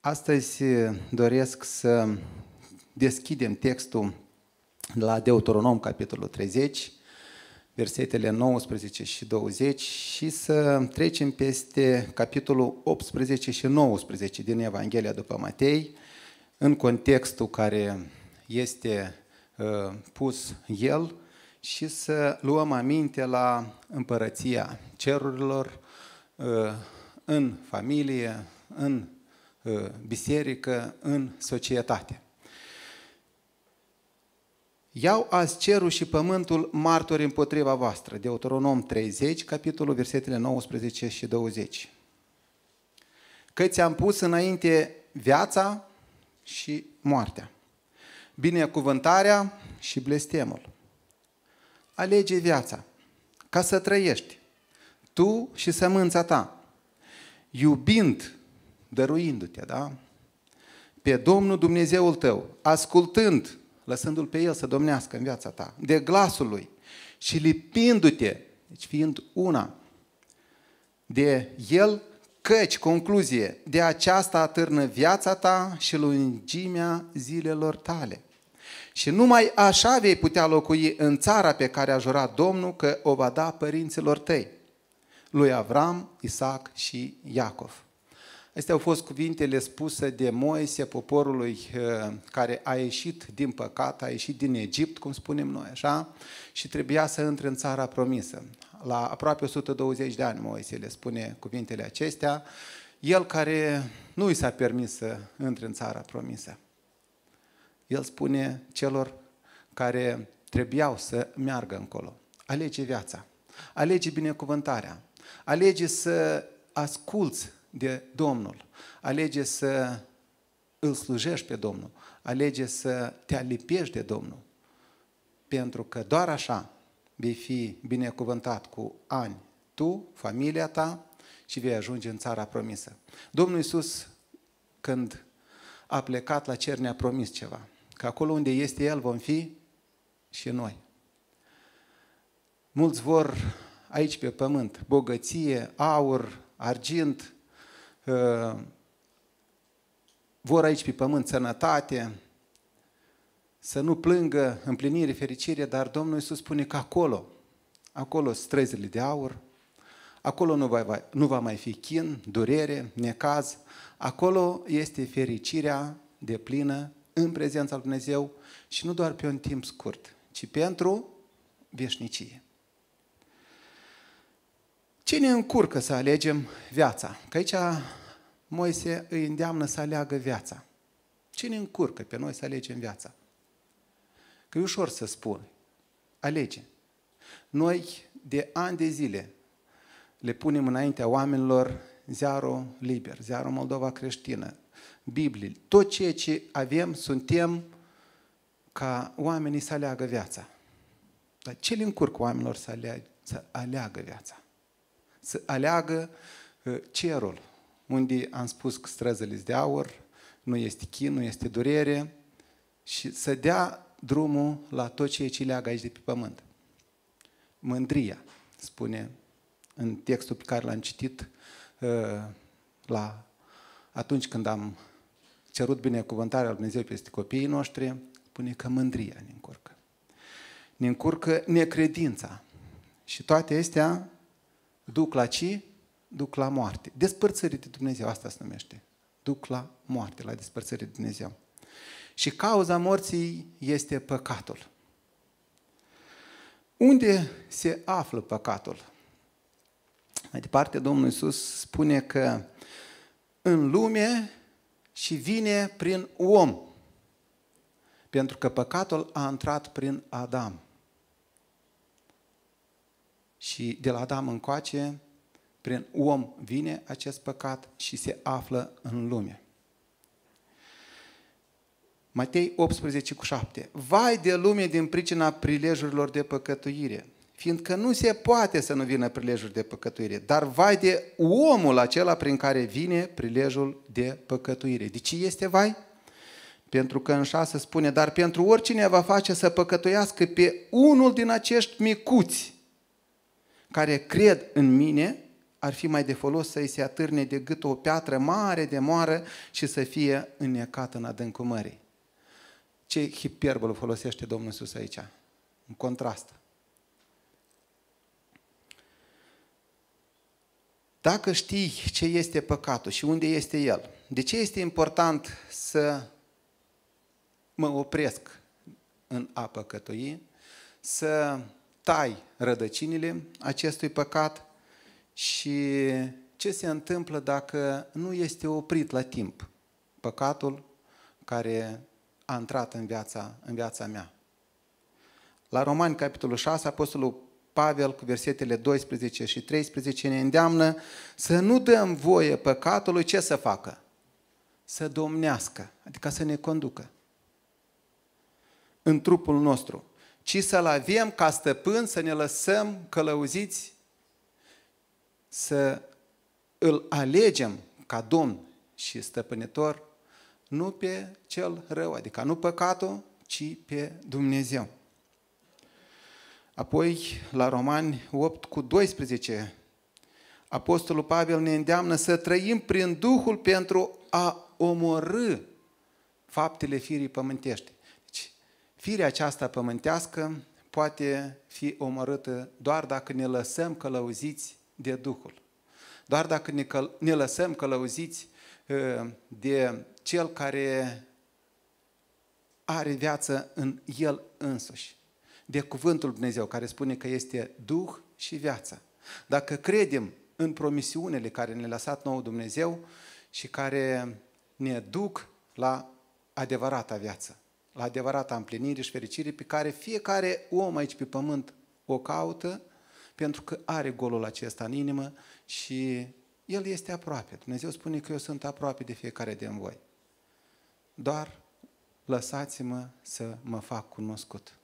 Astăzi doresc să deschidem textul la Deuteronom, capitolul 30, versetele 19 și 20 și să trecem peste capitolul 18 și 19 din Evanghelia după Matei, în contextul care este uh, pus el și să luăm aminte la împărăția cerurilor uh, în familie, în uh, biserică, în societate. Iau azi cerul și pământul martori împotriva voastră. Deuteronom 30, capitolul, versetele 19 și 20. Că ți-am pus înainte viața și moartea, binecuvântarea și blestemul. Alege viața ca să trăiești, tu și sămânța ta, iubind, dăruindu-te, da? Pe Domnul Dumnezeul tău, ascultând lăsându-L pe El să domnească în viața ta, de glasul Lui și lipindu-te, deci fiind una, de El, căci, concluzie, de aceasta atârnă viața ta și lungimea zilelor tale. Și numai așa vei putea locui în țara pe care a jurat Domnul că o va da părinților tăi, lui Avram, Isaac și Iacov. Astea au fost cuvintele spuse de Moise, poporului uh, care a ieșit din păcat, a ieșit din Egipt, cum spunem noi, așa, și trebuia să intre în țara promisă. La aproape 120 de ani Moise le spune cuvintele acestea, el care nu i s-a permis să intre în țara promisă. El spune celor care trebuiau să meargă încolo. Alege viața, alege binecuvântarea, alege să asculți de Domnul. Alege să îl slujești pe Domnul. Alege să te alipești de Domnul. Pentru că doar așa vei fi binecuvântat cu ani tu, familia ta și vei ajunge în țara promisă. Domnul Iisus, când a plecat la cer, ne-a promis ceva. Că acolo unde este El vom fi și noi. Mulți vor aici pe pământ bogăție, aur, argint, vor aici pe pământ sănătate, să nu plângă împlinire, fericire, dar Domnul Iisus spune că acolo, acolo străzile de aur, acolo nu va, nu va mai fi chin, durere, necaz, acolo este fericirea de plină în prezența lui Dumnezeu și nu doar pe un timp scurt, ci pentru veșnicie. Ce ne încurcă să alegem viața? Că aici Moise îi îndeamnă să aleagă viața. Ce ne încurcă pe noi să alegem viața? Că e ușor să spun. Alege. Noi de ani de zile le punem înaintea oamenilor ziarul liber, ziarul Moldova creștină, Biblie, tot ceea ce avem, suntem ca oamenii să aleagă viața. Dar ce le încurcă oamenilor să aleagă, să aleagă viața? Să aleagă uh, cerul, unde am spus că străzile de aur, nu este chin, nu este durere și să dea drumul la tot ceea ce leagă aici de pe pământ. Mândria, spune în textul pe care l-am citit uh, la, atunci când am cerut binecuvântarea lui Dumnezeu peste copiii noștri, spune că mândria ne încurcă. Ne încurcă necredința. Și toate astea duc la ce? duc la moarte. Despărțire de Dumnezeu, asta se numește. Duc la moarte, la despărțire de Dumnezeu. Și cauza morții este păcatul. Unde se află păcatul? Mai departe, Domnul Iisus spune că în lume și vine prin om. Pentru că păcatul a intrat prin Adam. Și de la Adam încoace prin om vine acest păcat și se află în lume. Matei 18 cu 7. Vai de lume din pricina prilejurilor de păcătuire, fiindcă nu se poate să nu vină prilejul de păcătuire, dar vai de omul acela prin care vine prilejul de păcătuire. De ce este vai? Pentru că în șase spune, dar pentru oricine va face să păcătuiască pe unul din acești micuți care cred în mine, ar fi mai de folos să-i se atârne de gât o piatră mare de moară și să fie înnecat în adâncul mării. Ce hiperbolă folosește Domnul Iisus aici? În contrast. Dacă știi ce este păcatul și unde este el, de ce este important să mă opresc în a păcătui, să tai rădăcinile acestui păcat și ce se întâmplă dacă nu este oprit la timp păcatul care a intrat în viața, în viața mea. La Romani, capitolul 6, Apostolul Pavel, cu versetele 12 și 13, ne îndeamnă să nu dăm voie păcatului ce să facă? Să domnească, adică să ne conducă în trupul nostru, ci să-L avem ca stăpân, să ne lăsăm călăuziți, să îl alegem ca Domn și stăpânitor, nu pe cel rău, adică nu păcatul, ci pe Dumnezeu. Apoi, la Romani 8 cu 12, Apostolul Pavel ne îndeamnă să trăim prin Duhul pentru a omorâ faptele firii pământești. Deci, firea aceasta pământească poate fi omorâtă doar dacă ne lăsăm călăuziți de Duhul. Doar dacă ne, căl- ne lăsăm călăuziți ă, de Cel care are viață în El însuși de cuvântul Dumnezeu, care spune că este Duh și viață. Dacă credem în promisiunile care ne-a lăsat nou Dumnezeu și care ne duc la adevărata viață, la adevărata împlinire și fericire pe care fiecare om aici pe pământ o caută pentru că are golul acesta în inimă și el este aproape. Dumnezeu spune că eu sunt aproape de fiecare din voi. Doar lăsați-mă să mă fac cunoscut.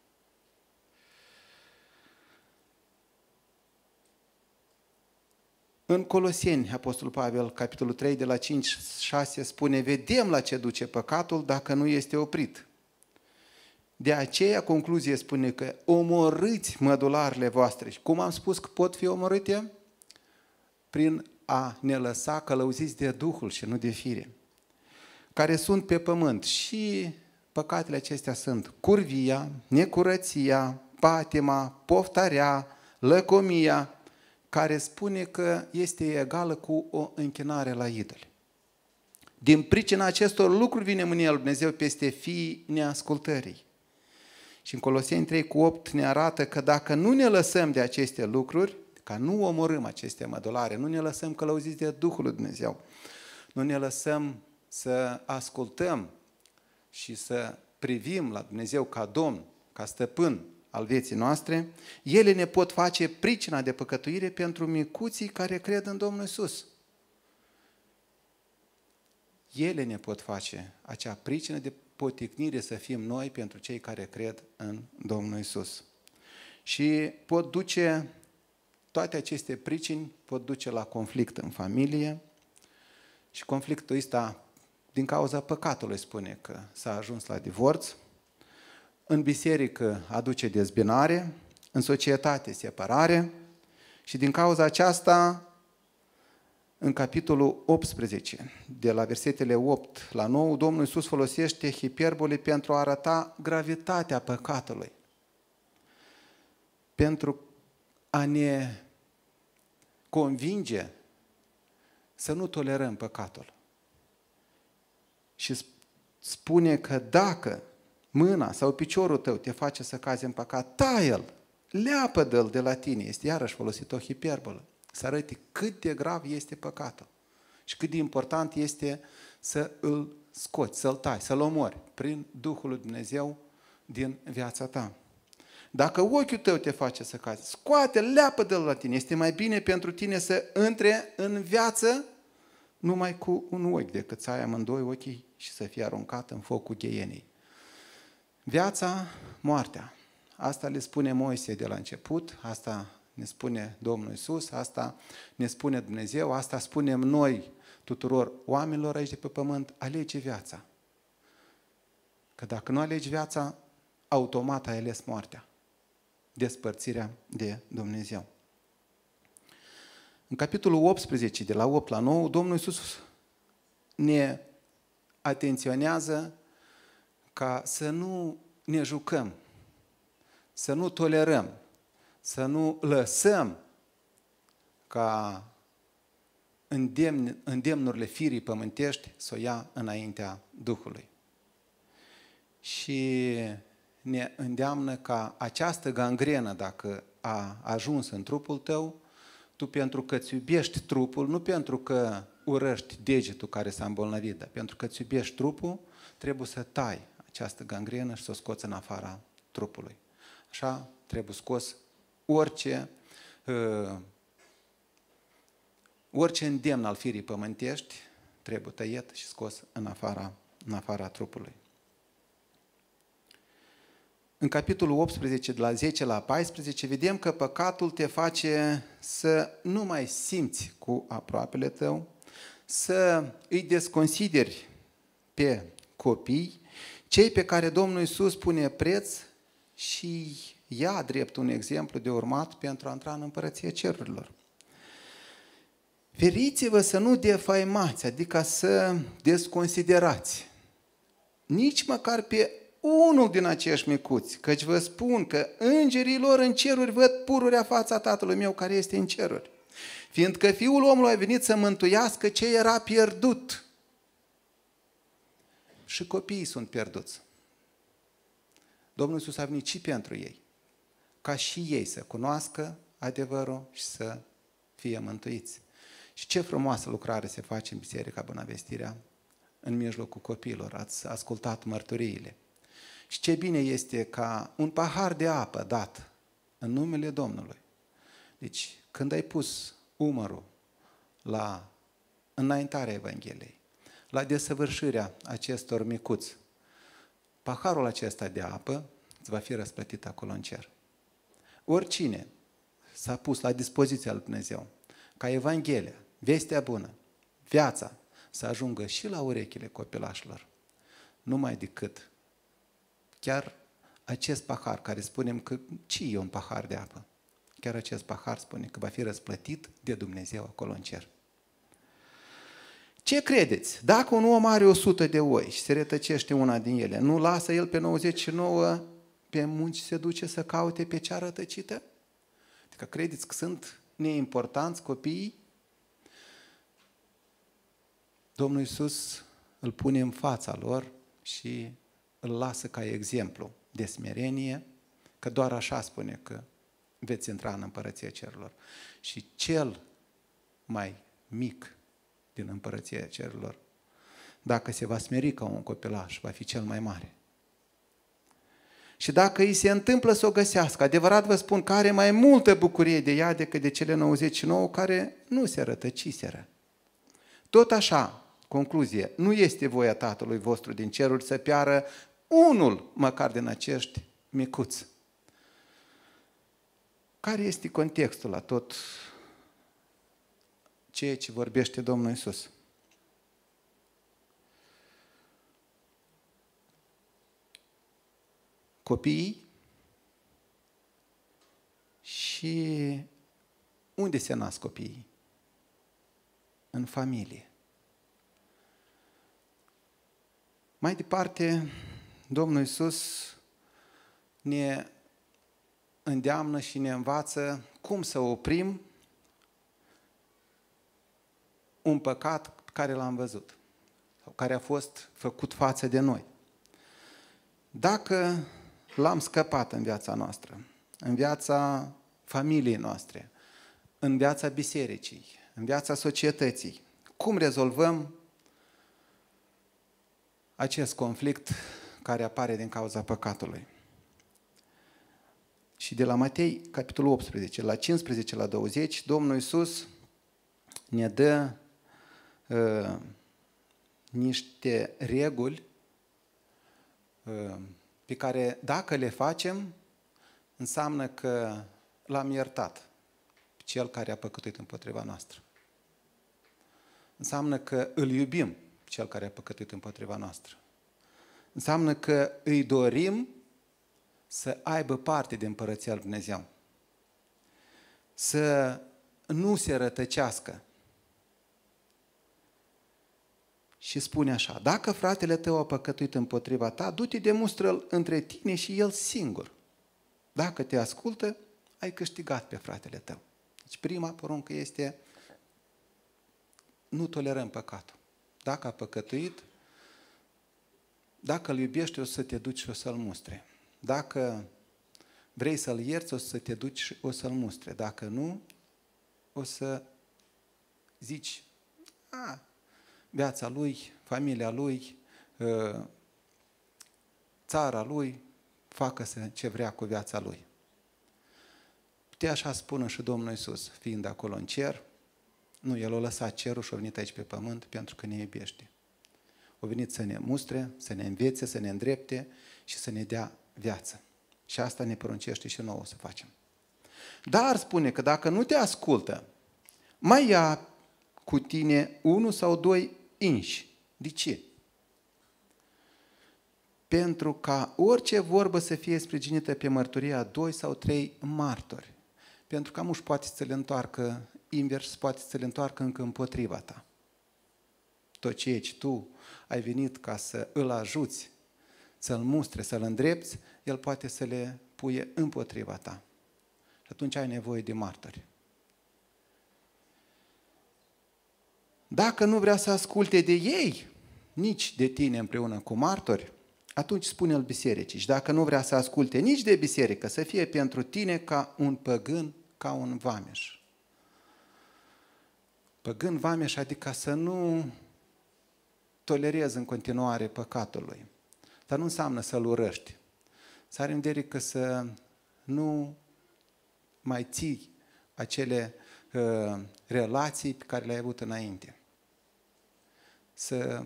În Coloseni, Apostolul Pavel, capitolul 3, de la 5-6, spune, vedem la ce duce păcatul dacă nu este oprit. De aceea, concluzie spune că omorâți mădularele voastre. Și cum am spus că pot fi omorâte? Prin a ne lăsa călăuziți de Duhul și nu de fire. Care sunt pe pământ. Și păcatele acestea sunt curvia, necurăția, patima, poftarea, lăcomia, care spune că este egală cu o închinare la idoli. Din pricina acestor lucruri vine mânia lui Dumnezeu peste fiii neascultării. Și în Coloseni 3 cu 8 ne arată că dacă nu ne lăsăm de aceste lucruri, ca nu omorâm aceste mădulare, nu ne lăsăm călăuziți de Duhul lui Dumnezeu, nu ne lăsăm să ascultăm și să privim la Dumnezeu ca Domn, ca stăpân, al vieții noastre, ele ne pot face pricina de păcătuire pentru micuții care cred în Domnul Isus. Ele ne pot face acea pricină de poticnire să fim noi pentru cei care cred în Domnul Isus. Și pot duce, toate aceste pricini pot duce la conflict în familie și conflictul ăsta din cauza păcatului spune că s-a ajuns la divorț, în biserică aduce dezbinare, în societate separare și din cauza aceasta, în capitolul 18, de la versetele 8 la 9, Domnul Iisus folosește hiperbole pentru a arăta gravitatea păcatului, pentru a ne convinge să nu tolerăm păcatul. Și spune că dacă mâna sau piciorul tău te face să cazi în păcat, taie-l, leapă-l de la tine. Este iarăși folosit o hiperbolă. Să arăte cât de grav este păcatul și cât de important este să îl scoți, să-l tai, să-l omori prin Duhul lui Dumnezeu din viața ta. Dacă ochiul tău te face să cazi, scoate, leapă de la tine. Este mai bine pentru tine să intre în viață numai cu un ochi decât să ai amândoi ochii și să fie aruncat în focul gheienii. Viața, moartea. Asta le spune Moise de la început, asta ne spune Domnul Isus, asta ne spune Dumnezeu, asta spunem noi tuturor oamenilor aici de pe pământ, alege viața. Că dacă nu alegi viața, automat ai ales moartea, despărțirea de Dumnezeu. În capitolul 18, de la 8 la 9, Domnul Iisus ne atenționează ca să nu ne jucăm, să nu tolerăm, să nu lăsăm ca îndemn, îndemnurile firii pământești să o ia înaintea Duhului. Și ne îndeamnă ca această gangrenă, dacă a ajuns în trupul tău, tu pentru că îți iubești trupul, nu pentru că urăști degetul care s-a îmbolnăvit, dar pentru că îți iubești trupul, trebuie să tai această gangrenă și să o scoți în afara trupului. Așa trebuie scos orice, uh, orice îndemn al firii pământești trebuie tăiet și scos în afara, în afara trupului. În capitolul 18, de la 10 la 14, vedem că păcatul te face să nu mai simți cu aproapele tău, să îi desconsideri pe copii, cei pe care Domnul Iisus pune preț și ia drept un exemplu de urmat pentru a intra în împărăția cerurilor. Feriți-vă să nu defaimați, adică să desconsiderați nici măcar pe unul din acești micuți, căci vă spun că îngerii lor în ceruri văd pururea fața Tatălui meu care este în ceruri. Fiindcă Fiul omului a venit să mântuiască ce era pierdut. Și copiii sunt pierduți. Domnul Iisus a venit și pentru ei, ca și ei să cunoască adevărul și să fie mântuiți. Și ce frumoasă lucrare se face în Biserica Bunăvestirea în mijlocul copiilor. Ați ascultat mărturiile. Și ce bine este ca un pahar de apă dat în numele Domnului. Deci, când ai pus umărul la înaintarea Evangheliei, la desăvârșirea acestor micuți, paharul acesta de apă îți va fi răsplătit acolo în cer. Oricine s-a pus la dispoziția lui Dumnezeu ca Evanghelia, vestea bună, viața, să ajungă și la urechile copilașilor, numai decât Chiar acest pahar care spunem că ce e un pahar de apă? Chiar acest pahar spune că va fi răsplătit de Dumnezeu acolo în cer. Ce credeți? Dacă un om are 100 de oi și se retăcește una din ele, nu lasă el pe 99 pe munci se duce să caute pe cea rătăcită? Adică credeți că sunt neimportanți copiii? Domnul Iisus îl pune în fața lor și îl lasă ca exemplu de smerenie, că doar așa spune că veți intra în împărăția cerurilor. Și cel mai mic din împărăția cerurilor, dacă se va smeri ca un copilaș, va fi cel mai mare. Și dacă îi se întâmplă să o găsească, adevărat vă spun că are mai multă bucurie de ea decât de cele 99 care nu se rătăciseră. Tot așa, concluzie, nu este voia Tatălui vostru din ceruri să piară unul măcar din acești micuți. Care este contextul la tot ceea ce vorbește Domnul Isus? Copiii și unde se nasc copiii? În familie. Mai departe, Domnul Iisus ne îndeamnă și ne învață cum să oprim un păcat care l-am văzut sau care a fost făcut față de noi. Dacă l-am scăpat în viața noastră, în viața familiei noastre, în viața bisericii, în viața societății, cum rezolvăm acest conflict care apare din cauza păcatului. Și de la Matei, capitolul 18, la 15 la 20, Domnul Iisus ne dă uh, niște reguli uh, pe care dacă le facem, înseamnă că l-am iertat cel care a păcătuit împotriva noastră. Înseamnă că îl iubim cel care a păcătuit împotriva noastră înseamnă că îi dorim să aibă parte de împărăția lui Dumnezeu. Să nu se rătăcească. Și spune așa, dacă fratele tău a păcătuit împotriva ta, du-te demonstră-l între tine și el singur. Dacă te ascultă, ai câștigat pe fratele tău. Deci prima poruncă este nu tolerăm păcatul. Dacă a păcătuit, dacă îl iubești, o să te duci și o să-l mustre. Dacă vrei să-l ierți, o să te duci și o să-l mustre. Dacă nu, o să zici, a, viața lui, familia lui, ă, țara lui, facă-se ce vrea cu viața lui. Putea așa spună și Domnul Iisus, fiind acolo în cer, nu, El a lăsat cerul și a venit aici pe pământ pentru că ne iubește. A venit să ne mustre, să ne învețe, să ne îndrepte și să ne dea viață. Și asta ne poruncește și nouă să facem. Dar spune că dacă nu te ascultă, mai ia cu tine unul sau doi inși. De ce? Pentru ca orice vorbă să fie sprijinită pe mărturia doi sau trei martori. Pentru că amuși poate să le întoarcă invers, poate să le întoarcă încă împotriva ta. Tot ceea ce tu ai venit ca să îl ajuți, să-l mustre, să-l îndrepți, el poate să le puie împotriva ta. Și atunci ai nevoie de martori. Dacă nu vrea să asculte de ei, nici de tine împreună cu martori, atunci spune-l bisericii. Și dacă nu vrea să asculte nici de biserică, să fie pentru tine ca un păgân, ca un vameș. Păgân vameș, adică să nu tolerezi în continuare păcatul lui. Dar nu înseamnă să-l urăști. Să are în vedere că să nu mai ții acele uh, relații pe care le-ai avut înainte. Să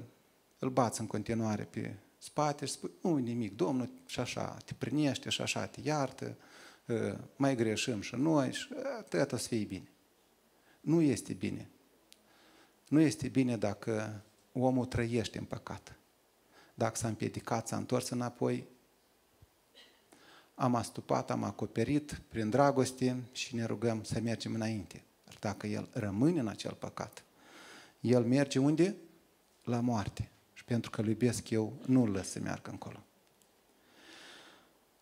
îl bați în continuare pe spate și spui, nu nimic, Domnul și așa te prinește și așa te iartă, uh, mai greșim și noi și atât o să fie bine. Nu este bine. Nu este bine dacă omul trăiește în păcat. Dacă s-a împiedicat, s-a întors înapoi, am astupat, am acoperit prin dragoste și ne rugăm să mergem înainte. Dar dacă el rămâne în acel păcat, el merge unde? La moarte. Și pentru că îl iubesc eu, nu îl lăs să meargă încolo.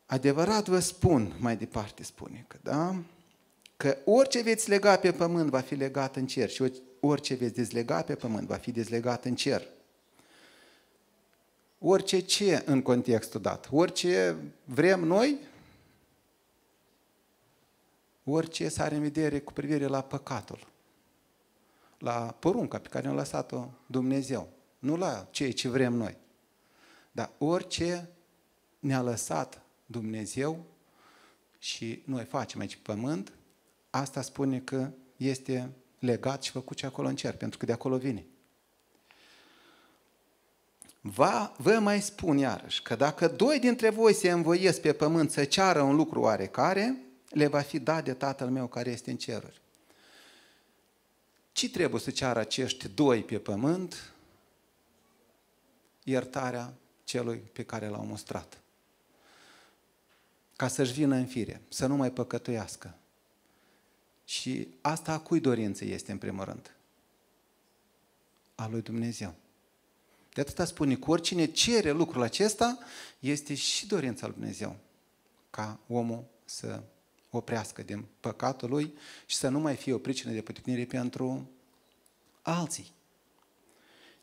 Adevărat vă spun, mai departe spune că, da? Că orice veți lega pe pământ va fi legat în cer și orice veți dezlega pe pământ va fi dezlegat în cer. Orice ce în contextul dat, orice vrem noi, orice să are în vedere cu privire la păcatul, la porunca pe care ne-a lăsat-o Dumnezeu, nu la ceea ce vrem noi. Dar orice ne-a lăsat Dumnezeu și noi facem aici pe pământ, asta spune că este legat și făcut ce acolo în cer, pentru că de acolo vine. Va, vă mai spun iarăși că dacă doi dintre voi se învoiesc pe pământ să ceară un lucru oarecare, le va fi dat de Tatăl meu care este în ceruri. Ce trebuie să ceară acești doi pe pământ? Iertarea celui pe care l-au mustrat. Ca să-și vină în fire, să nu mai păcătuiască, și asta a cui dorință este în primul rând? A lui Dumnezeu. De atâta spune că oricine cere lucrul acesta, este și dorința lui Dumnezeu. Ca omul să oprească din păcatul lui și să nu mai fie o pricină de poticnire pentru alții.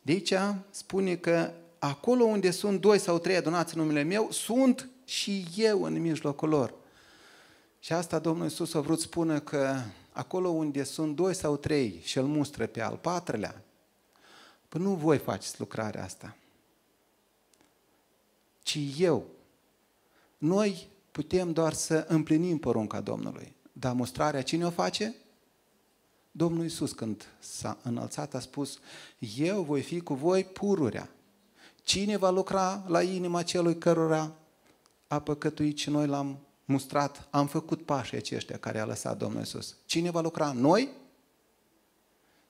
De aici spune că acolo unde sunt doi sau trei adunați în numele meu, sunt și eu în mijlocul lor. Și asta Domnul Iisus a vrut spune că acolo unde sunt doi sau trei și îl mustră pe al patrulea, păi nu voi faceți lucrarea asta, ci eu. Noi putem doar să împlinim porunca Domnului. Dar mustrarea cine o face? Domnul Iisus când s-a înălțat a spus, eu voi fi cu voi pururea. Cine va lucra la inima celui cărora a păcătuit și noi l-am mustrat, am făcut pașii aceștia care a lăsat Domnul Iisus. Cine va lucra? Noi?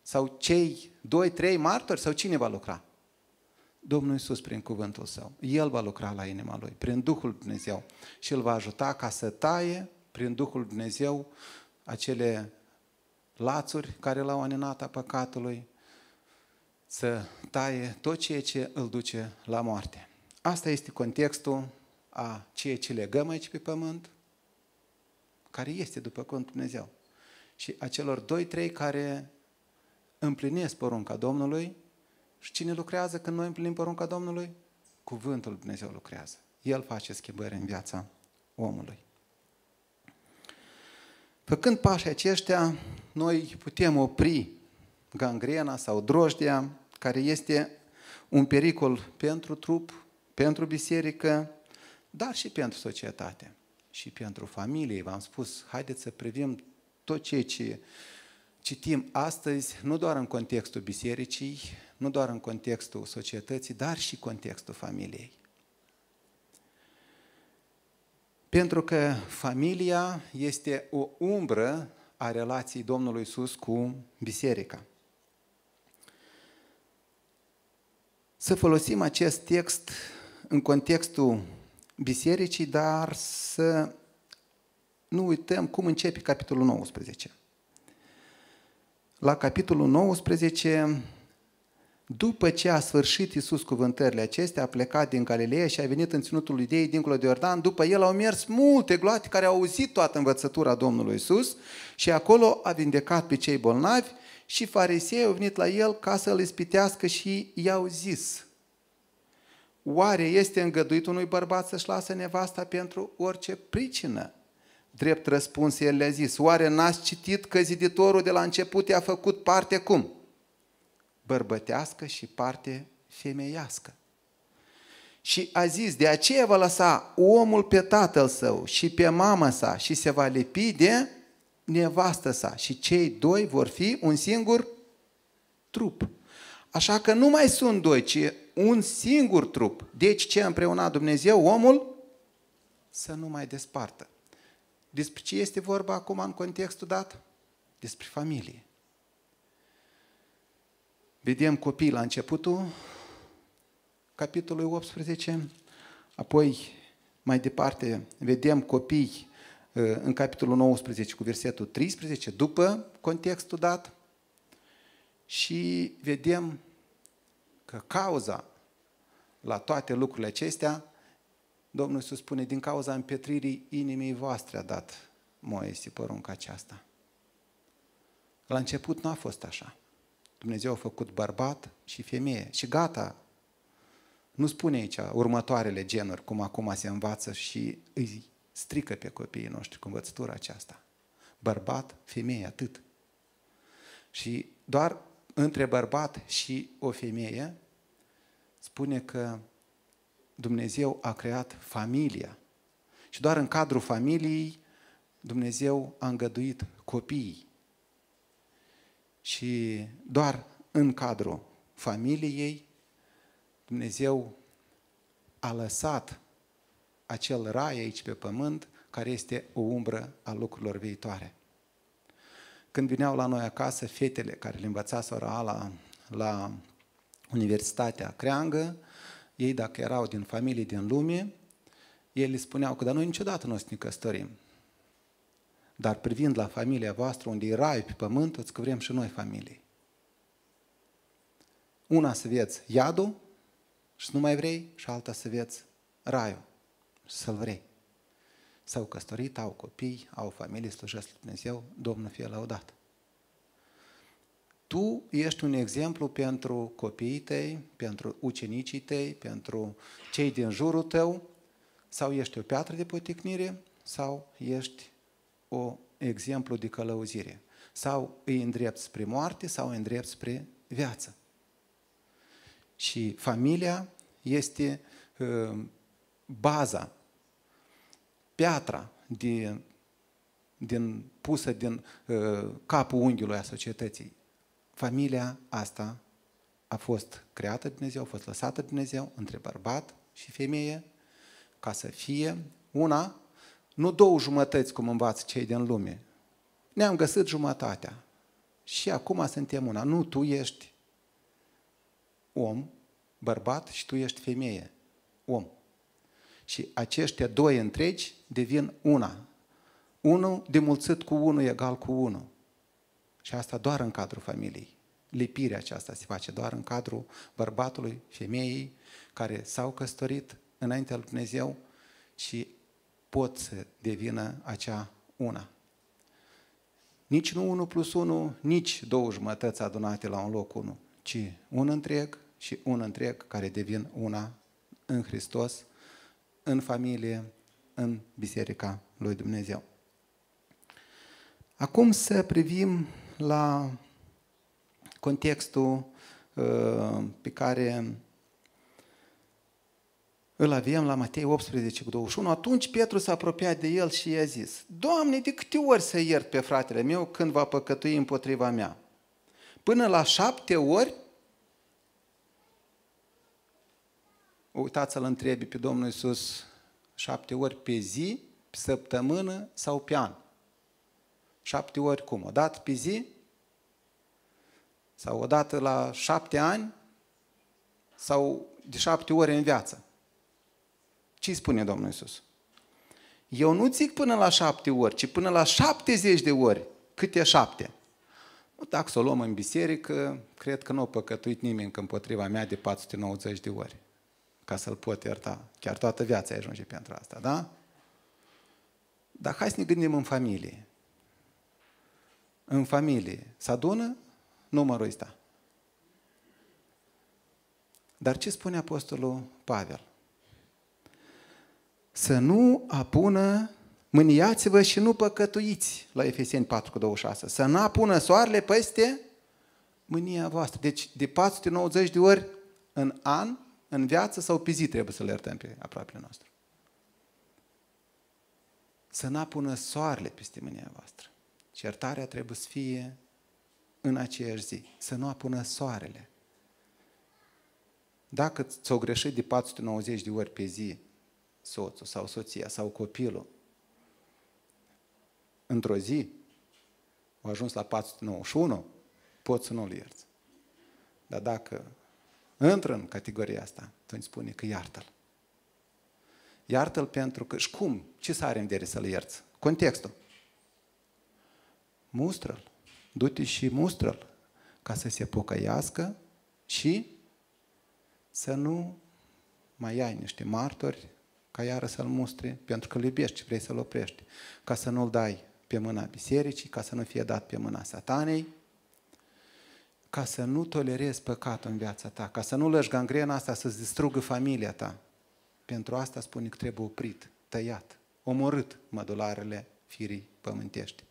Sau cei doi, trei martori? Sau cine va lucra? Domnul Iisus prin cuvântul Său. El va lucra la inima Lui, prin Duhul Dumnezeu. Și îl va ajuta ca să taie prin Duhul Dumnezeu acele lațuri care l-au aninat a păcatului, să taie tot ceea ce îl duce la moarte. Asta este contextul a ceea ce legăm aici pe pământ, care este după cont Dumnezeu. Și a celor doi, trei care împlinesc porunca Domnului și cine lucrează când noi împlinim porunca Domnului? Cuvântul Dumnezeu lucrează. El face schimbări în viața omului. Făcând pașii aceștia, noi putem opri gangrena sau drojdia, care este un pericol pentru trup, pentru biserică, dar și pentru societate și pentru familie. V-am spus, haideți să privim tot ceea ce citim astăzi, nu doar în contextul bisericii, nu doar în contextul societății, dar și contextul familiei. Pentru că familia este o umbră a relației Domnului Iisus cu biserica. Să folosim acest text în contextul bisericii, dar să nu uităm cum începe capitolul 19. La capitolul 19 după ce a sfârșit Iisus cuvântările acestea, a plecat din Galileea și a venit în ținutul Iudeii dincolo de Iordan, după el au mers multe gloate care au auzit toată învățătura Domnului Iisus și acolo a vindecat pe cei bolnavi și farisei au venit la el ca să îl ispitească și i-au zis, Oare este îngăduit unui bărbat să-și lasă nevasta pentru orice pricină? Drept răspuns, el le-a zis, oare n-ați citit că ziditorul de la început i-a făcut parte cum? bărbătească și parte femeiască. Și a zis, de aceea va lăsa omul pe tatăl său și pe mama sa și se va lipi de nevastă sa și cei doi vor fi un singur trup. Așa că nu mai sunt doi, ci un singur trup. Deci ce a împreunat Dumnezeu, omul să nu mai despartă. Despre ce este vorba acum în contextul dat? Despre familie. Vedem copii la începutul capitolului 18, apoi mai departe vedem copii uh, în capitolul 19 cu versetul 13, după contextul dat, și vedem că cauza la toate lucrurile acestea, Domnul Iisus spune, din cauza împetririi inimii voastre a dat Moise porunca aceasta. La început nu a fost așa. Dumnezeu a făcut bărbat și femeie și gata. Nu spune aici următoarele genuri, cum acum se învață și îi strică pe copiii noștri cu învățătura aceasta. Bărbat, femeie, atât. Și doar între bărbat și o femeie spune că Dumnezeu a creat familia. Și doar în cadrul familiei Dumnezeu a îngăduit copiii. Și doar în cadrul familiei Dumnezeu a lăsat acel rai aici pe pământ care este o umbră a lucrurilor viitoare. Când vineau la noi acasă fetele care le învăța sora la, la Universitatea Creangă, ei dacă erau din familii din lume, ei le spuneau că dar noi niciodată nu o să ne căsătorim. Dar privind la familia voastră, unde e rai pe pământ, îți că vrem și noi familie. Una să vieți iadul și nu mai vrei, și alta să vieți raiul și să-l vrei. S-au căsătorit, au copii, au familie, slujesc lui Dumnezeu, Domnul fie lăudat. Tu ești un exemplu pentru copiii tăi, pentru ucenicii tăi, pentru cei din jurul tău, sau ești o piatră de poticnire, sau ești o exemplu de călăuzire. Sau îi îndrept spre moarte, sau îi îndrept spre viață. Și familia este uh, baza, piatra din, din, pusă din uh, capul unghiului a societății. Familia asta a fost creată de Dumnezeu, a fost lăsată de Dumnezeu între bărbat și femeie ca să fie una nu două jumătăți cum învață cei din lume. Ne-am găsit jumătatea. Și acum suntem una. Nu, tu ești om, bărbat, și tu ești femeie, om. Și aceștia doi întregi devin una. Unul demulțit cu unul egal cu unul. Și asta doar în cadrul familiei. Lipirea aceasta se face doar în cadrul bărbatului, femeii, care s-au căsătorit înaintea lui Dumnezeu și pot să devină acea una. Nici nu 1 plus 1, nici două jumătăți adunate la un loc 1, ci un întreg și un întreg care devin una în Hristos, în familie, în Biserica lui Dumnezeu. Acum să privim la contextul uh, pe care îl avem la Matei 18 cu 21, atunci Petru s-a apropiat de el și i-a zis, Doamne, de câte ori să iert pe fratele meu când va păcătui împotriva mea? Până la șapte ori? Uitați-l întrebi pe Domnul Iisus șapte ori pe zi, pe săptămână sau pe an. Șapte ori cum? O dată pe zi? Sau o dată la șapte ani? Sau de șapte ori în viață? Ce spune Domnul Iisus? Eu nu zic până la șapte ori, ci până la șaptezeci de ori. Câte șapte? Dacă să o luăm în biserică, cred că nu a păcătuit nimeni împotriva mea de 490 de ori. Ca să-l pot ierta. Chiar toată viața ajunge pentru asta, da? Dar hai să ne gândim în familie. În familie să adună numărul ăsta. Dar ce spune Apostolul Pavel? să nu apună, mâniați-vă și nu păcătuiți, la Efeseni 4,26, să nu apună soarele peste mânia voastră. Deci de 490 de ori în an, în viață sau pe zi trebuie să le iertăm pe aproapele nostru. Să nu apună soarele peste mânia voastră. Și iertarea trebuie să fie în aceeași zi. Să nu apună soarele. Dacă ți-o greșit de 490 de ori pe zi, soțul sau soția sau copilul într-o zi, au ajuns la 491, poți să nu-l ierți. Dar dacă intră în categoria asta, atunci spune că iartă-l. Iartă-l pentru că, și cum? Ce să are în vedere să-l ierți? Contextul. Mustră-l. Du-te și mustră-l ca să se pocăiască și să nu mai ai niște martori ca iară să-l mustre, pentru că îl iubești și vrei să-l oprești, ca să nu-l dai pe mâna bisericii, ca să nu fie dat pe mâna satanei, ca să nu tolerezi păcatul în viața ta, ca să nu lăși gangrena asta să-ți distrugă familia ta. Pentru asta spune că trebuie oprit, tăiat, omorât mădularele firii pământești.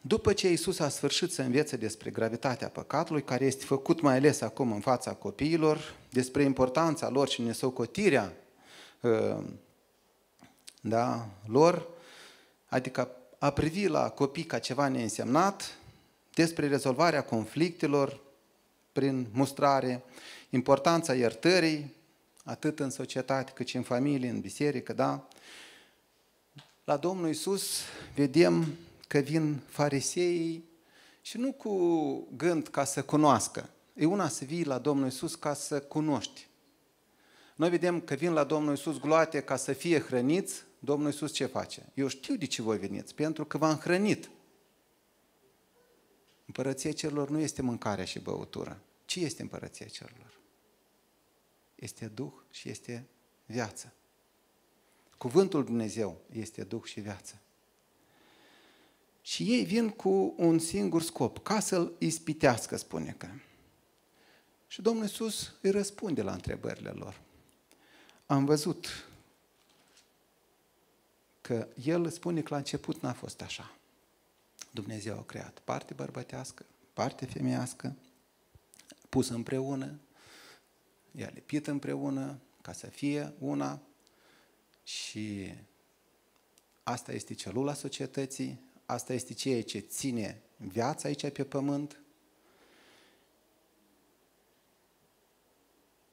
După ce Iisus a sfârșit să învețe despre gravitatea păcatului, care este făcut mai ales acum în fața copiilor, despre importanța lor și nesocotirea uh, da, lor, adică a privi la copii ca ceva neînsemnat, despre rezolvarea conflictelor prin mustrare, importanța iertării, atât în societate cât și în familie, în biserică, da? La Domnul Isus vedem că vin fariseii și nu cu gând ca să cunoască. E una să vii la Domnul Isus ca să cunoști. Noi vedem că vin la Domnul Isus gloate ca să fie hrăniți. Domnul Isus ce face? Eu știu de ce voi veniți, pentru că v-am hrănit. Împărăția celor nu este mâncarea și băutură. Ce este împărăția celor? Este Duh și este viață. Cuvântul Dumnezeu este Duh și viață. Și ei vin cu un singur scop, ca să-l ispitească, spune că. Și Domnul Iisus îi răspunde la întrebările lor. Am văzut că El spune că la început n-a fost așa. Dumnezeu a creat parte bărbătească, parte femeiască, pus împreună, i-a lipit împreună ca să fie una și asta este celula societății, Asta este ceea ce ține viața aici pe pământ.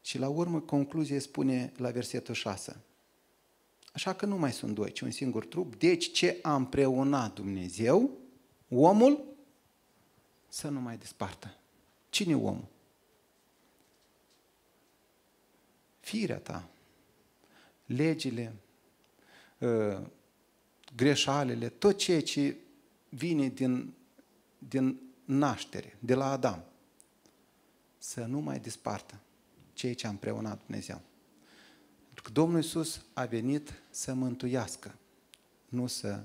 Și la urmă concluzie spune la versetul 6. Așa că nu mai sunt doi, ci un singur trup. Deci ce a împreunat Dumnezeu, omul, să nu mai despartă. Cine omul? Firea ta, legile, ă, greșalele, tot ceea ce vine din, din naștere, de la Adam, să nu mai dispartă ceea ce a împreunat Dumnezeu. Pentru că Domnul Iisus a venit să mântuiască, nu să,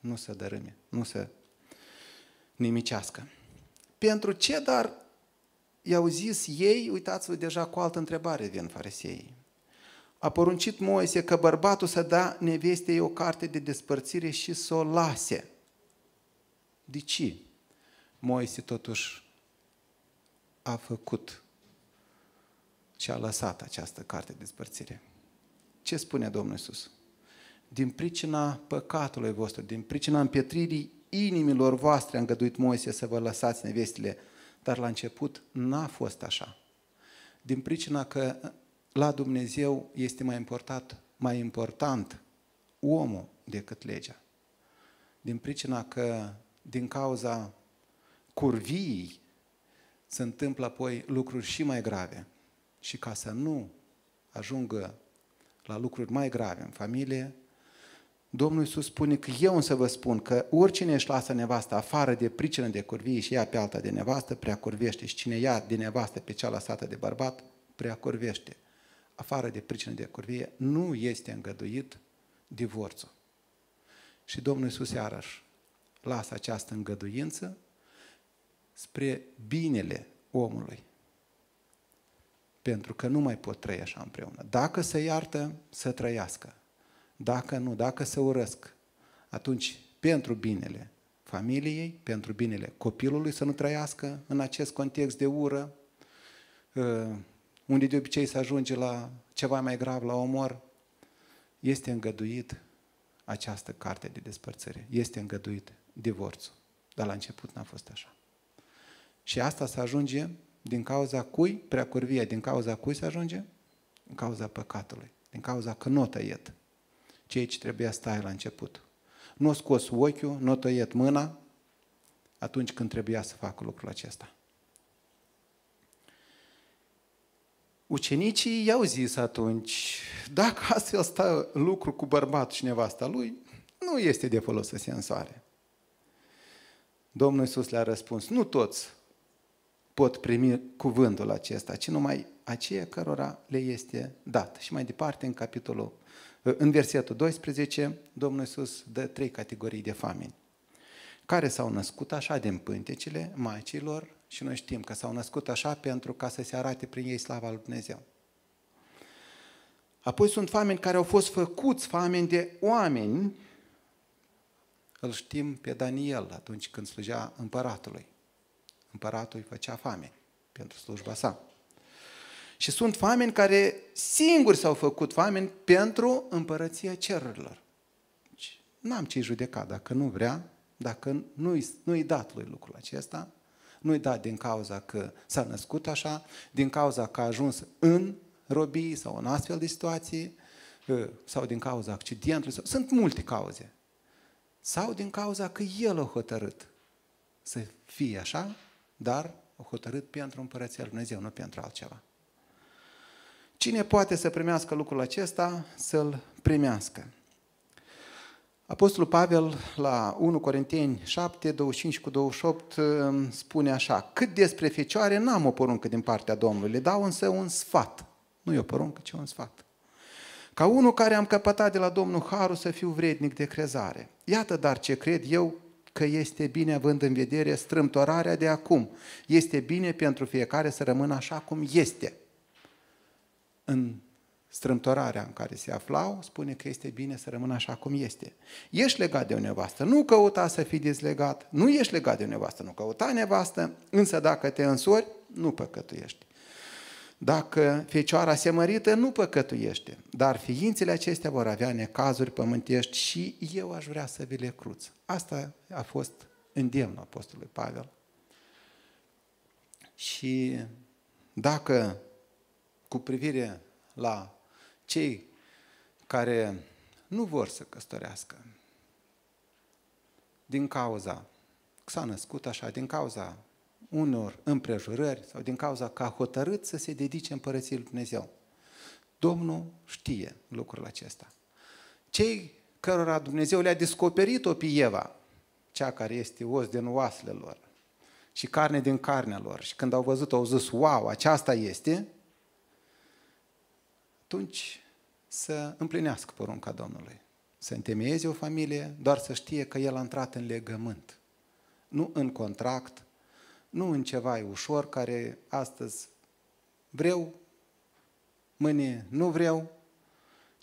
nu să dărâme, nu să nimicească. Pentru ce, dar i-au zis ei, uitați-vă deja cu altă întrebare vin fariseii. A poruncit Moise că bărbatul să da nevestei o carte de despărțire și să o lase. De ce? Moise totuși a făcut și a lăsat această carte de despărțire. Ce spune Domnul Iisus? Din pricina păcatului vostru, din pricina împietririi inimilor voastre a îngăduit Moise să vă lăsați nevestile, dar la început n-a fost așa. Din pricina că la Dumnezeu este mai important, mai important omul decât legea. Din pricina că din cauza curviei se întâmplă apoi lucruri și mai grave. Și ca să nu ajungă la lucruri mai grave în familie, Domnul Iisus spune că eu însă vă spun că oricine își lasă nevasta afară de pricină de curvie și ia pe alta de nevastă, prea curvește. Și cine ia de nevastă pe cea lăsată de bărbat, prea curvește. Afară de pricină de curvie, nu este îngăduit divorțul. Și Domnul Iisus iarăși lasă această îngăduință spre binele omului. Pentru că nu mai pot trăi așa împreună. Dacă se iartă, să trăiască. Dacă nu, dacă se urăsc, atunci pentru binele familiei, pentru binele copilului să nu trăiască în acest context de ură, uh, unde de obicei se ajunge la ceva mai grav, la omor, este îngăduit această carte de despărțire. Este îngăduit divorțul. Dar la început n-a fost așa. Și asta se ajunge din cauza cui? Preacurvia. Din cauza cui se ajunge? Din cauza păcatului. Din cauza că nu o tăiet. Ceea ce trebuia să stai la început. Nu o scos ochiul, nu o tăiet mâna atunci când trebuia să facă lucrul acesta. Ucenicii i-au zis atunci, dacă astfel stă lucru cu bărbatul și nevasta lui, nu este de folos să se însoare. Domnul Iisus le-a răspuns, nu toți pot primi cuvântul acesta, ci numai aceia cărora le este dat. Și mai departe, în capitolul, în versetul 12, Domnul Iisus dă trei categorii de famini, care s-au născut așa din pântecele maicilor și noi știm că s-au născut așa pentru ca să se arate prin ei slava lui Dumnezeu. Apoi sunt fameni care au fost făcuți fameni de oameni, îl știm pe Daniel atunci când slujea împăratului. Împăratul îi făcea fame pentru slujba sa. Și sunt fameni care singuri s-au făcut fameni pentru împărăția cerurilor. Deci, n-am ce judeca dacă nu vrea, dacă nu-i, nu-i dat lui lucrul acesta, nu-i dat din cauza că s-a născut așa, din cauza că a ajuns în robii sau în astfel de situații, ă, sau din cauza accidentului. Sunt multe cauze. Sau din cauza că el a hotărât să fie așa dar o hotărât pentru împărăția Lui Dumnezeu, nu pentru altceva. Cine poate să primească lucrul acesta, să-l primească. Apostolul Pavel la 1 Corinteni 7, 25 cu 28 um, spune așa, cât despre fecioare n-am o poruncă din partea Domnului, le dau însă un sfat. Nu e o poruncă, ci un sfat. Ca unul care am căpătat de la Domnul Harul să fiu vrednic de crezare. Iată dar ce cred eu că este bine având în vedere strâmtorarea de acum. Este bine pentru fiecare să rămână așa cum este. În strâmtorarea în care se aflau, spune că este bine să rămână așa cum este. Ești legat de o nevastă, nu căuta să fii dezlegat, nu ești legat de o nevastă, nu căuta nevastă, însă dacă te însori, nu păcătuiești. Dacă fecioara se mărită, nu păcătuiește, dar ființele acestea vor avea necazuri pământești și eu aș vrea să vi le cruț. Asta a fost îndemnul Apostolului Pavel. Și dacă cu privire la cei care nu vor să căsătorească din cauza că s-a născut așa, din cauza unor împrejurări sau din cauza că a hotărât să se dedice împărăției lui Dumnezeu. Domnul știe lucrul acesta. Cei cărora Dumnezeu le-a descoperit-o pe Eva, cea care este os din oasele lor și carne din carnea lor. Și când au văzut, au zis, wow, aceasta este, atunci să împlinească porunca Domnului. Să întemeieze o familie, doar să știe că el a intrat în legământ. Nu în contract, nu în ceva ușor care astăzi vreau, mâine nu vreau,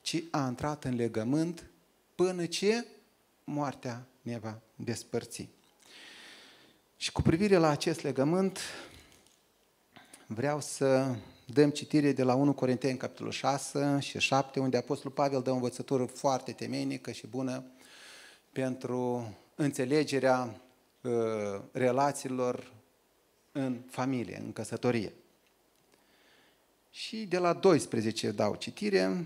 ci a intrat în legământ până ce moartea ne va despărți. Și cu privire la acest legământ, vreau să dăm citire de la 1 Corinteni, capitolul 6 și 7, unde Apostolul Pavel dă o învățătură foarte temeinică și bună pentru înțelegerea uh, relațiilor în familie, în căsătorie. Și de la 12 dau citire,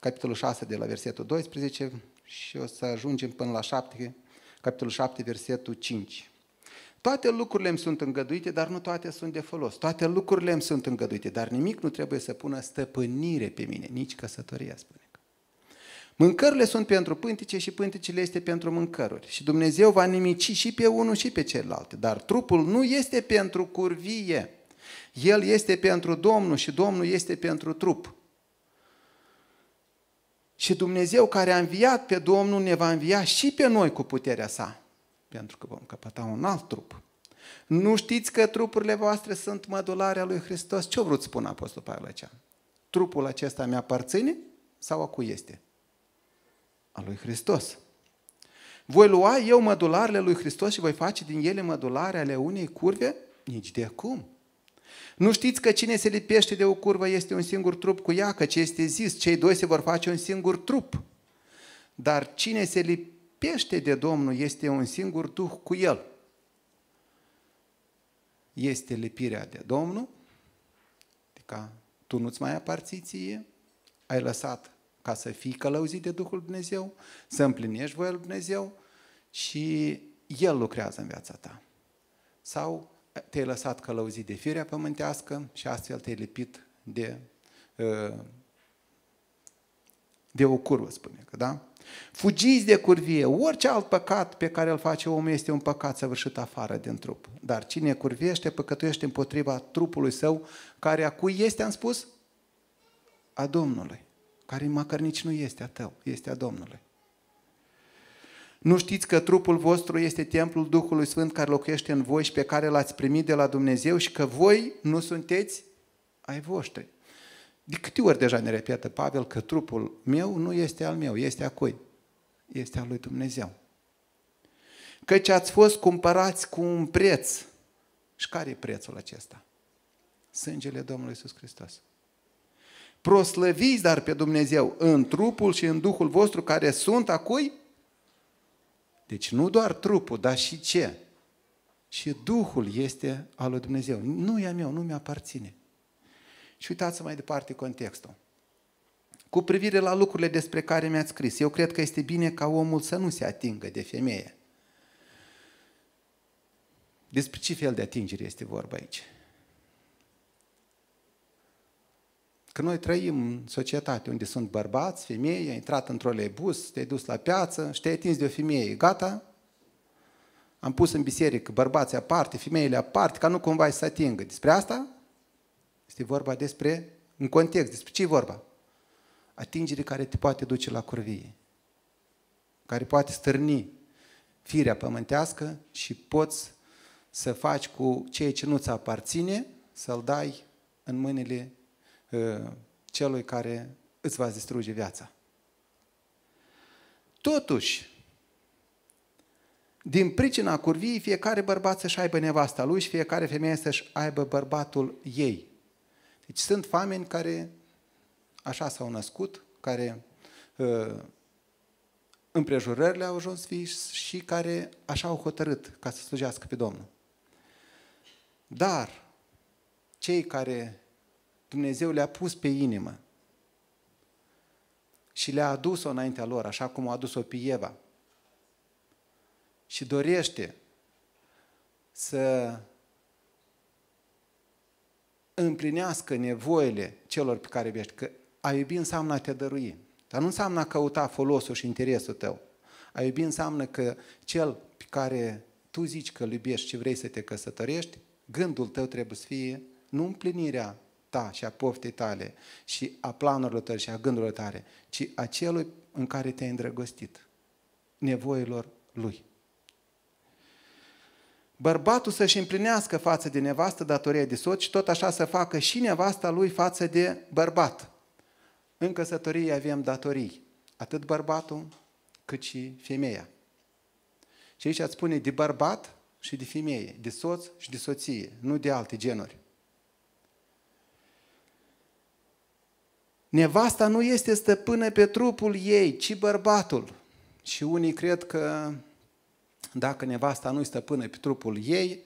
capitolul 6 de la versetul 12 și o să ajungem până la 7, capitolul 7, versetul 5. Toate lucrurile îmi sunt îngăduite, dar nu toate sunt de folos. Toate lucrurile îmi sunt îngăduite, dar nimic nu trebuie să pună stăpânire pe mine, nici căsătoria, spune. Mâncărurile sunt pentru pântice și pânticile este pentru mâncăruri. Și Dumnezeu va nimici și pe unul și pe celălalt. Dar trupul nu este pentru curvie. El este pentru Domnul și Domnul este pentru trup. Și Dumnezeu care a înviat pe Domnul ne va învia și pe noi cu puterea sa pentru că vom căpăta un alt trup. Nu știți că trupurile voastre sunt mădularea lui Hristos? Ce-o vrut spune Apostol Pavel aici? Trupul acesta mi-aparține sau a cui este? A lui Hristos. Voi lua eu mădularele lui Hristos și voi face din ele mădulare ale unei curve? Nici de acum. Nu știți că cine se lipește de o curvă este un singur trup cu ea, că ce este zis, cei doi se vor face un singur trup. Dar cine se lipește lipește de Domnul este un singur Duh cu El. Este lipirea de Domnul, adică tu nu-ți mai aparții ție, ai lăsat ca să fii călăuzit de Duhul Dumnezeu, să împlinești voia lui Dumnezeu și El lucrează în viața ta. Sau te-ai lăsat călăuzit de firea pământească și astfel te-ai lipit de, uh, de o curvă, spune că, da? Fugiți de curvie. Orice alt păcat pe care îl face omul este un păcat săvârșit afară din trup. Dar cine curviește, păcătuiește împotriva trupului său, care a cui este, am spus? A Domnului. Care măcar nici nu este a tău, este a Domnului. Nu știți că trupul vostru este templul Duhului Sfânt care locuiește în voi și pe care l-ați primit de la Dumnezeu și că voi nu sunteți ai voștri. De câte ori deja ne repetă Pavel că trupul meu nu este al meu, este a cui? Este al lui Dumnezeu. Căci ați fost cumpărați cu un preț. Și care e prețul acesta? Sângele Domnului Iisus Hristos. Proslăviți dar pe Dumnezeu în trupul și în Duhul vostru care sunt a cui? Deci nu doar trupul, dar și ce? Și Duhul este al lui Dumnezeu. Nu e a meu, nu mi-aparține. Și uitați mai departe contextul. Cu privire la lucrurile despre care mi-ați scris, eu cred că este bine ca omul să nu se atingă de femeie. Despre ce fel de atingere este vorba aici? Că noi trăim în societate unde sunt bărbați, femei, ai intrat într-o leibus, te-ai dus la piață și te-ai atins de o femeie, gata? Am pus în biserică bărbații aparte, femeile aparte, ca nu cumva să se atingă. Despre asta este vorba despre, în context, despre ce e vorba? Atingere care te poate duce la curvie, care poate stârni firea pământească și poți să faci cu ceea ce nu-ți aparține, să-l dai în mâinile uh, celui care îți va distruge viața. Totuși, din pricina curviei, fiecare bărbat să-și aibă nevasta lui și fiecare femeie să-și aibă bărbatul ei. Deci sunt oameni care așa s-au născut, care uh, împrejurările au ajuns fi și care așa au hotărât ca să slujească pe Domnul. Dar cei care Dumnezeu le-a pus pe inimă și le-a adus-o înaintea lor, așa cum a adus-o pe Eva, și dorește să împlinească nevoile celor pe care iubești. Că a iubi înseamnă a te dărui. Dar nu înseamnă a căuta folosul și interesul tău. A iubi înseamnă că cel pe care tu zici că îl iubești și vrei să te căsătorești, gândul tău trebuie să fie nu împlinirea ta și a poftei tale și a planurilor tale și a gândurilor tale, ci a celui în care te-ai îndrăgostit, nevoilor lui. Bărbatul să-și împlinească față de nevastă datoria de soț și tot așa să facă și nevasta lui față de bărbat. În căsătorie avem datorii, atât bărbatul cât și femeia. Și aici îți spune de bărbat și de femeie, de soț și de soție, nu de alte genuri. Nevasta nu este stăpână pe trupul ei, ci bărbatul. Și unii cred că dacă nevasta nu-i stăpână pe trupul ei,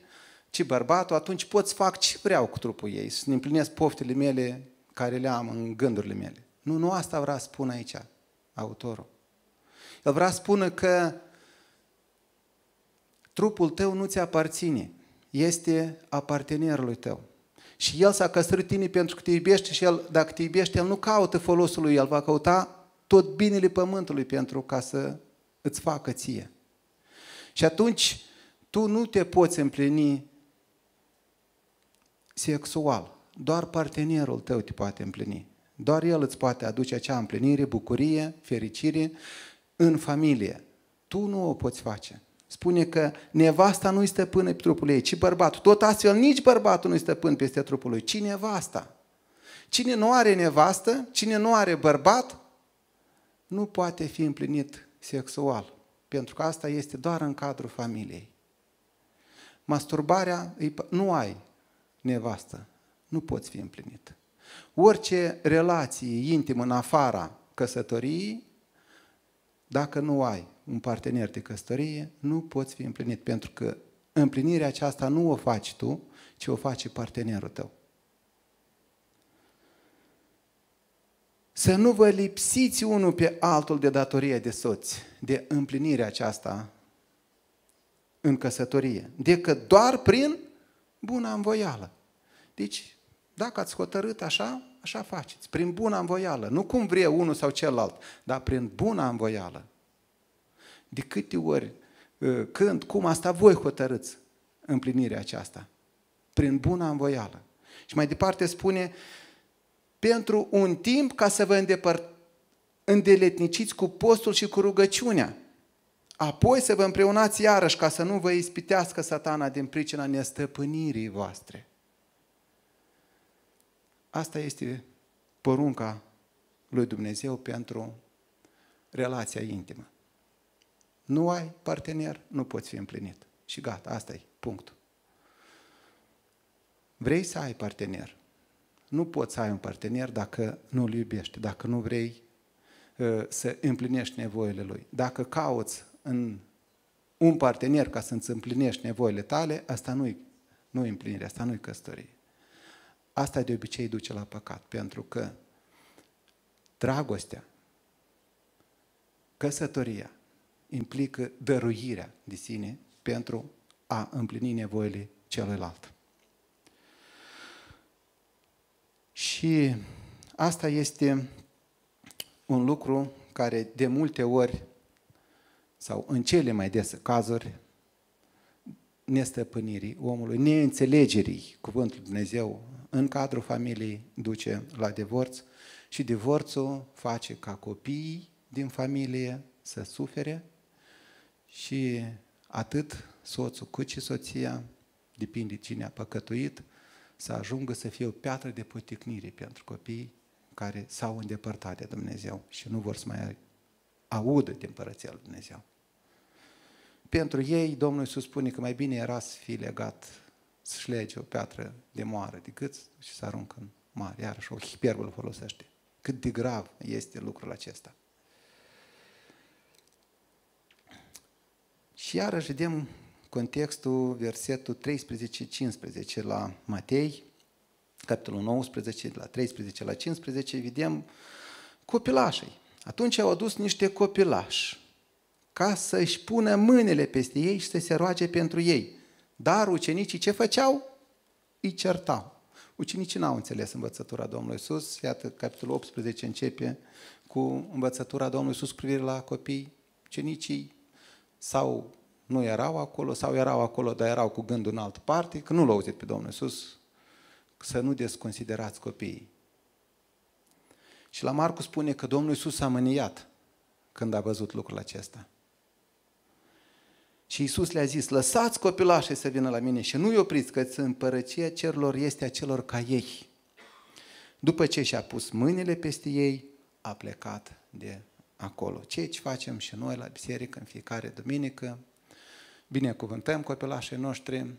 ci bărbatul, atunci pot să fac ce vreau cu trupul ei, să ne împlinesc poftele mele care le am în gândurile mele. Nu, nu asta vrea să spun aici autorul. El vrea să spună că trupul tău nu ți aparține, este a partenerului tău. Și el s-a căsătorit tine pentru că te iubește și el, dacă te iubește, el nu caută folosul lui, el va căuta tot binele pământului pentru ca să îți facă ție. Și atunci tu nu te poți împlini sexual. Doar partenerul tău te poate împlini. Doar el îți poate aduce acea împlinire, bucurie, fericire în familie. Tu nu o poți face. Spune că nevasta nu-i stăpână pe trupul ei, ci bărbatul. Tot astfel, nici bărbatul nu-i stăpân peste trupul lui, ci nevasta. Cine nu are nevastă, cine nu are bărbat, nu poate fi împlinit sexual. Pentru că asta este doar în cadrul familiei. Masturbarea, nu ai nevastă, nu poți fi împlinit. Orice relație intimă în afara căsătoriei, dacă nu ai un partener de căsătorie, nu poți fi împlinit, pentru că împlinirea aceasta nu o faci tu, ci o face partenerul tău. Să nu vă lipsiți unul pe altul de datorie de soți, de împlinirea aceasta în căsătorie, decât doar prin buna învoială. Deci, dacă ați hotărât așa, așa faceți, prin buna învoială, nu cum vrea unul sau celălalt, dar prin buna învoială. De câte ori, ă, când, cum, asta voi hotărâți împlinirea aceasta. Prin buna învoială. Și mai departe spune, pentru un timp ca să vă îndepărt, îndeletniciți cu postul și cu rugăciunea. Apoi să vă împreunați iarăși ca să nu vă ispitească satana din pricina nestăpânirii voastre. Asta este porunca lui Dumnezeu pentru relația intimă. Nu ai partener, nu poți fi împlinit. Și gata, asta e punctul. Vrei să ai partener. Nu poți să ai un partener dacă nu îl iubești, dacă nu vrei uh, să împlinești nevoile lui. Dacă cauți în un partener ca să-ți împlinești nevoile tale, asta nu-i nu împlinire, asta nu-i căsătorie. Asta de obicei duce la păcat, pentru că dragostea, căsătoria, implică dăruirea de sine pentru a împlini nevoile celuilalt. Și asta este un lucru care de multe ori, sau în cele mai des cazuri, nestăpânirii omului, neînțelegerii cuvântului Dumnezeu în cadrul familiei duce la divorț și divorțul face ca copiii din familie să sufere și atât soțul cât și soția, depinde cine a păcătuit, să ajungă să fie o piatră de poticnire pentru copii care s-au îndepărtat de Dumnezeu și nu vor să mai audă din Părăția lui Dumnezeu. Pentru ei, Domnul Iisus spune că mai bine era să fie legat, să-și lege o piatră de moară decât și să aruncă în mare. Iarăși o hiperbolă folosește. Cât de grav este lucrul acesta. Și iarăși vedem contextul, versetul 13-15 la Matei, capitolul 19, de la 13 la 15, vedem copilașii. Atunci au adus niște copilași ca să-și pună mâinile peste ei și să se roage pentru ei. Dar ucenicii ce făceau? Îi certau. Ucenicii n-au înțeles învățătura Domnului Isus. Iată, capitolul 18 începe cu învățătura Domnului Isus cu privire la copii. Ucenicii sau nu erau acolo, sau erau acolo, dar erau cu gândul în altă parte, că nu l-au auzit pe Domnul Isus, să nu desconsiderați copiii. Și la Marcu spune că Domnul Isus a mâniat când a văzut lucrul acesta. Și Isus le-a zis, lăsați copilașii să vină la mine și nu-i opriți, că împărăția cerilor este a celor ca ei. După ce și-a pus mâinile peste ei, a plecat de acolo. Ce facem și noi la biserică în fiecare duminică? Binecuvântăm copilașii noștri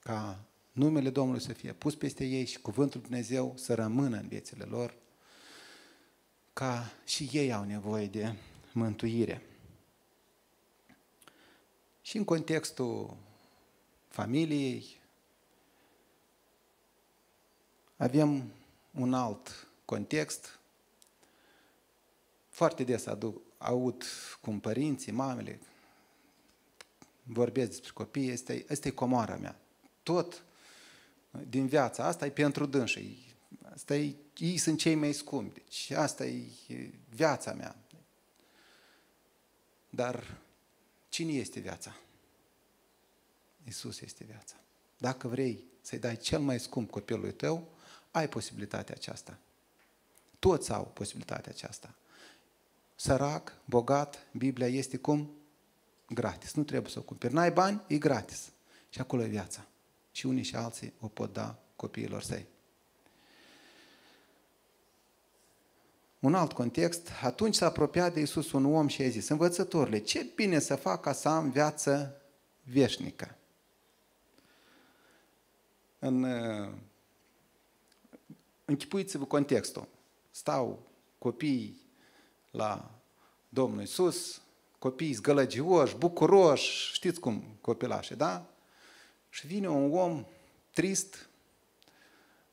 ca numele Domnului să fie pus peste ei și cuvântul Dumnezeu să rămână în viețile lor, ca și ei au nevoie de mântuire. Și în contextul familiei avem un alt context. Foarte des aduc, aud cum părinții, mamele vorbesc despre copii, asta e, asta e comoara mea. Tot din viața asta e pentru dânsii. Asta e, ei sunt cei mai scumpi. Deci asta e viața mea. Dar cine este viața? Isus este viața. Dacă vrei să-i dai cel mai scump copilului tău, ai posibilitatea aceasta. Toți au posibilitatea aceasta. Sărac, bogat, Biblia este cum? Gratis. Nu trebuie să o cumperi. N-ai bani? E gratis. Și acolo e viața. Și unii și alții o pot da copiilor săi. Un alt context, atunci s-a apropiat de Iisus un om și a zis, învățătorile, ce bine să fac ca să am viață veșnică. În, uh, închipuiți-vă contextul. Stau copiii la Domnul Iisus, copiii zgălăgioși, bucuroși, știți cum copilașe, da? Și vine un om trist,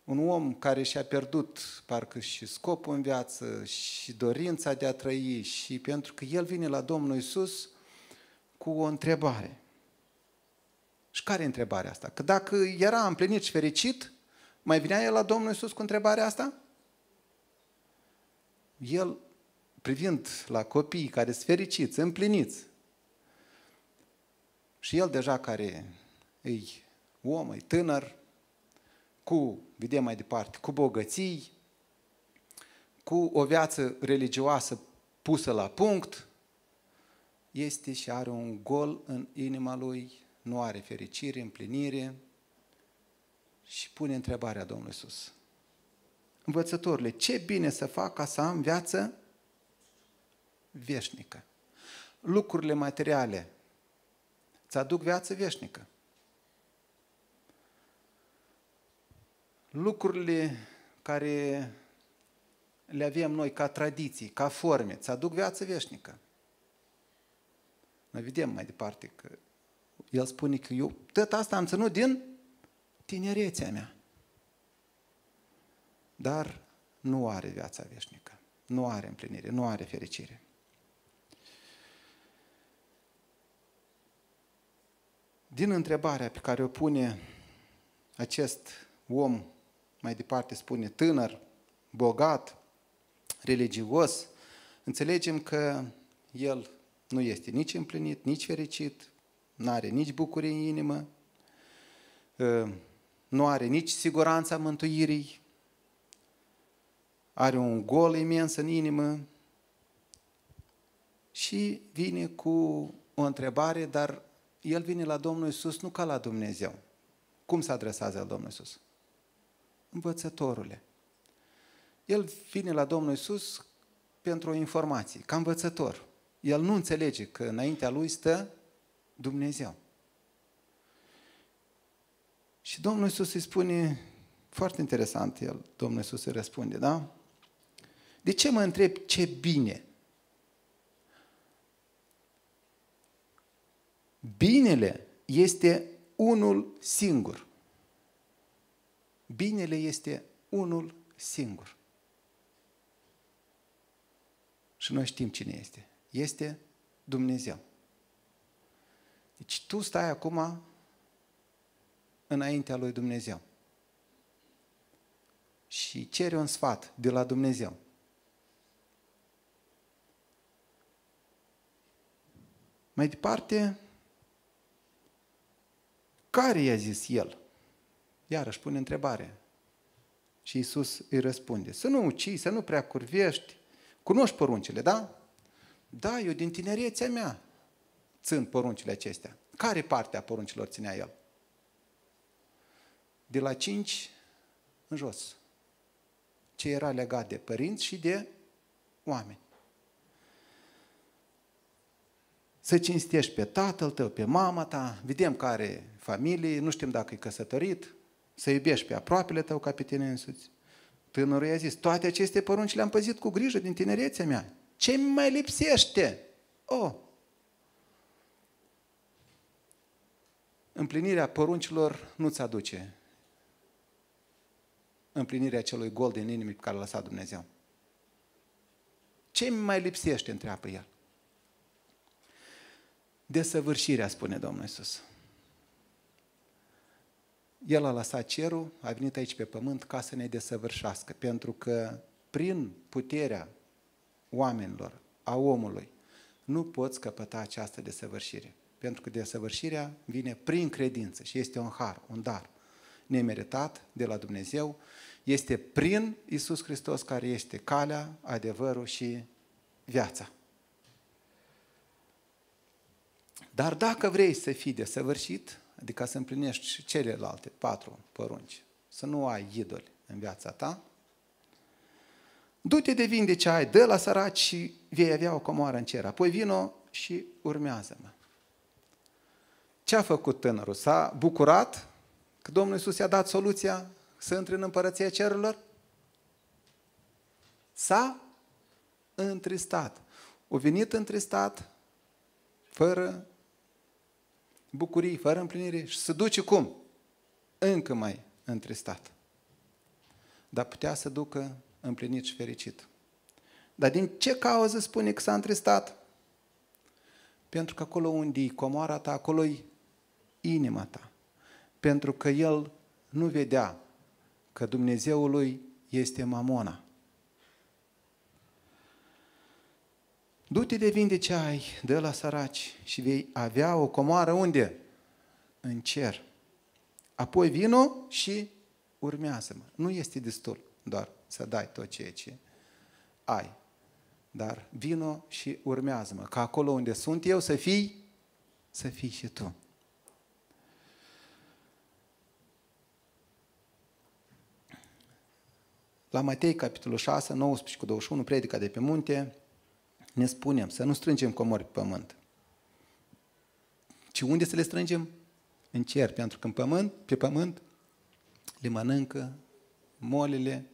un om care și-a pierdut parcă și scopul în viață și dorința de a trăi și pentru că el vine la Domnul Isus cu o întrebare. Și care e întrebarea asta? Că dacă era împlinit și fericit, mai vinea el la Domnul Isus cu întrebarea asta? El, privind la copiii care sunt fericiți, împliniți, și el deja care e om, e tânăr, cu, vedem mai departe, cu bogății, cu o viață religioasă pusă la punct, este și are un gol în inima lui, nu are fericire, împlinire și pune întrebarea Domnului Iisus. Învățătorile, ce bine să fac ca să am viață veșnică? Lucrurile materiale îți aduc viață veșnică. Lucrurile care le avem noi ca tradiții, ca forme, îți aduc viață veșnică. Noi vedem mai departe că el spune că eu tot asta am ținut din tinerețea mea. Dar nu are viața veșnică, nu are împlinire, nu are fericire. Din întrebarea pe care o pune acest om mai departe spune tânăr, bogat, religios, înțelegem că el nu este nici împlinit, nici fericit, nu are nici bucurie în inimă, ă, nu are nici siguranța mântuirii, are un gol imens în inimă și vine cu o întrebare, dar el vine la Domnul Isus nu ca la Dumnezeu. Cum se adresează el Domnul Isus? Învățătorule. El vine la Domnul Isus pentru o informație, ca învățător. El nu înțelege că înaintea lui stă Dumnezeu. Și Domnul Isus îi spune, foarte interesant, el, Domnul Isus îi răspunde, da? De ce mă întreb ce bine? Binele este unul singur. Binele este unul singur. Și noi știm cine este. Este Dumnezeu. Deci tu stai acum înaintea lui Dumnezeu. și cere un sfat de la Dumnezeu. Mai departe, care i-a zis el? Iarăși pune întrebare. Și Iisus îi răspunde, să nu ucizi, să nu prea curvești, cunoști poruncile, da? Da, eu din tinerețea mea țin poruncile acestea. Care parte a poruncilor ținea el? De la cinci în jos. Ce era legat de părinți și de oameni. Să cinstești pe tatăl tău, pe mama ta, vedem care familie, nu știm dacă e căsătorit, să iubești pe aproapele tău ca pe tine însuți. Tânărul i-a zis, toate aceste porunci le-am păzit cu grijă din tinerețea mea. Ce mai lipsește? Oh! Împlinirea poruncilor nu-ți aduce împlinirea celui gol din inimii pe care l-a lăsat Dumnezeu. Ce mai lipsește, întreabă el. Desăvârșirea, spune Domnul Iisus. El a lăsat cerul, a venit aici pe pământ ca să ne desăvârșească, pentru că prin puterea oamenilor, a omului, nu poți căpăta această desăvârșire. Pentru că desăvârșirea vine prin credință și este un har, un dar nemeritat de la Dumnezeu. Este prin Isus Hristos care este calea, adevărul și viața. Dar dacă vrei să fii desăvârșit, adică să împlinești celelalte patru porunci, să nu ai idoli în viața ta, du-te de vin de ce ai, dă la săraci și vei avea o comoară în cer. Apoi vino și urmează-mă. Ce a făcut tânărul? S-a bucurat că Domnul Iisus i-a dat soluția să intre în împărăția cerurilor? S-a întristat. O venit întristat, fără bucurii, fără împlinire și se duce cum? Încă mai întristat. Dar putea să ducă împlinit și fericit. Dar din ce cauză spune că s-a întristat? Pentru că acolo unde e comoara ta, acolo e inima ta. Pentru că el nu vedea că Dumnezeul lui este mamona. Du-te de vinde ce ai, dă la săraci și vei avea o comoară unde? În cer. Apoi vino și urmează-mă. Nu este destul doar să dai tot ceea ce ai. Dar vino și urmează-mă. Ca acolo unde sunt eu să fii, să fii și tu. La Matei, capitolul 6, 19 cu 21, predica de pe munte, ne spunem să nu strângem comori pe pământ. Ci unde să le strângem? În cer, pentru că în pământ, pe pământ le mănâncă molile,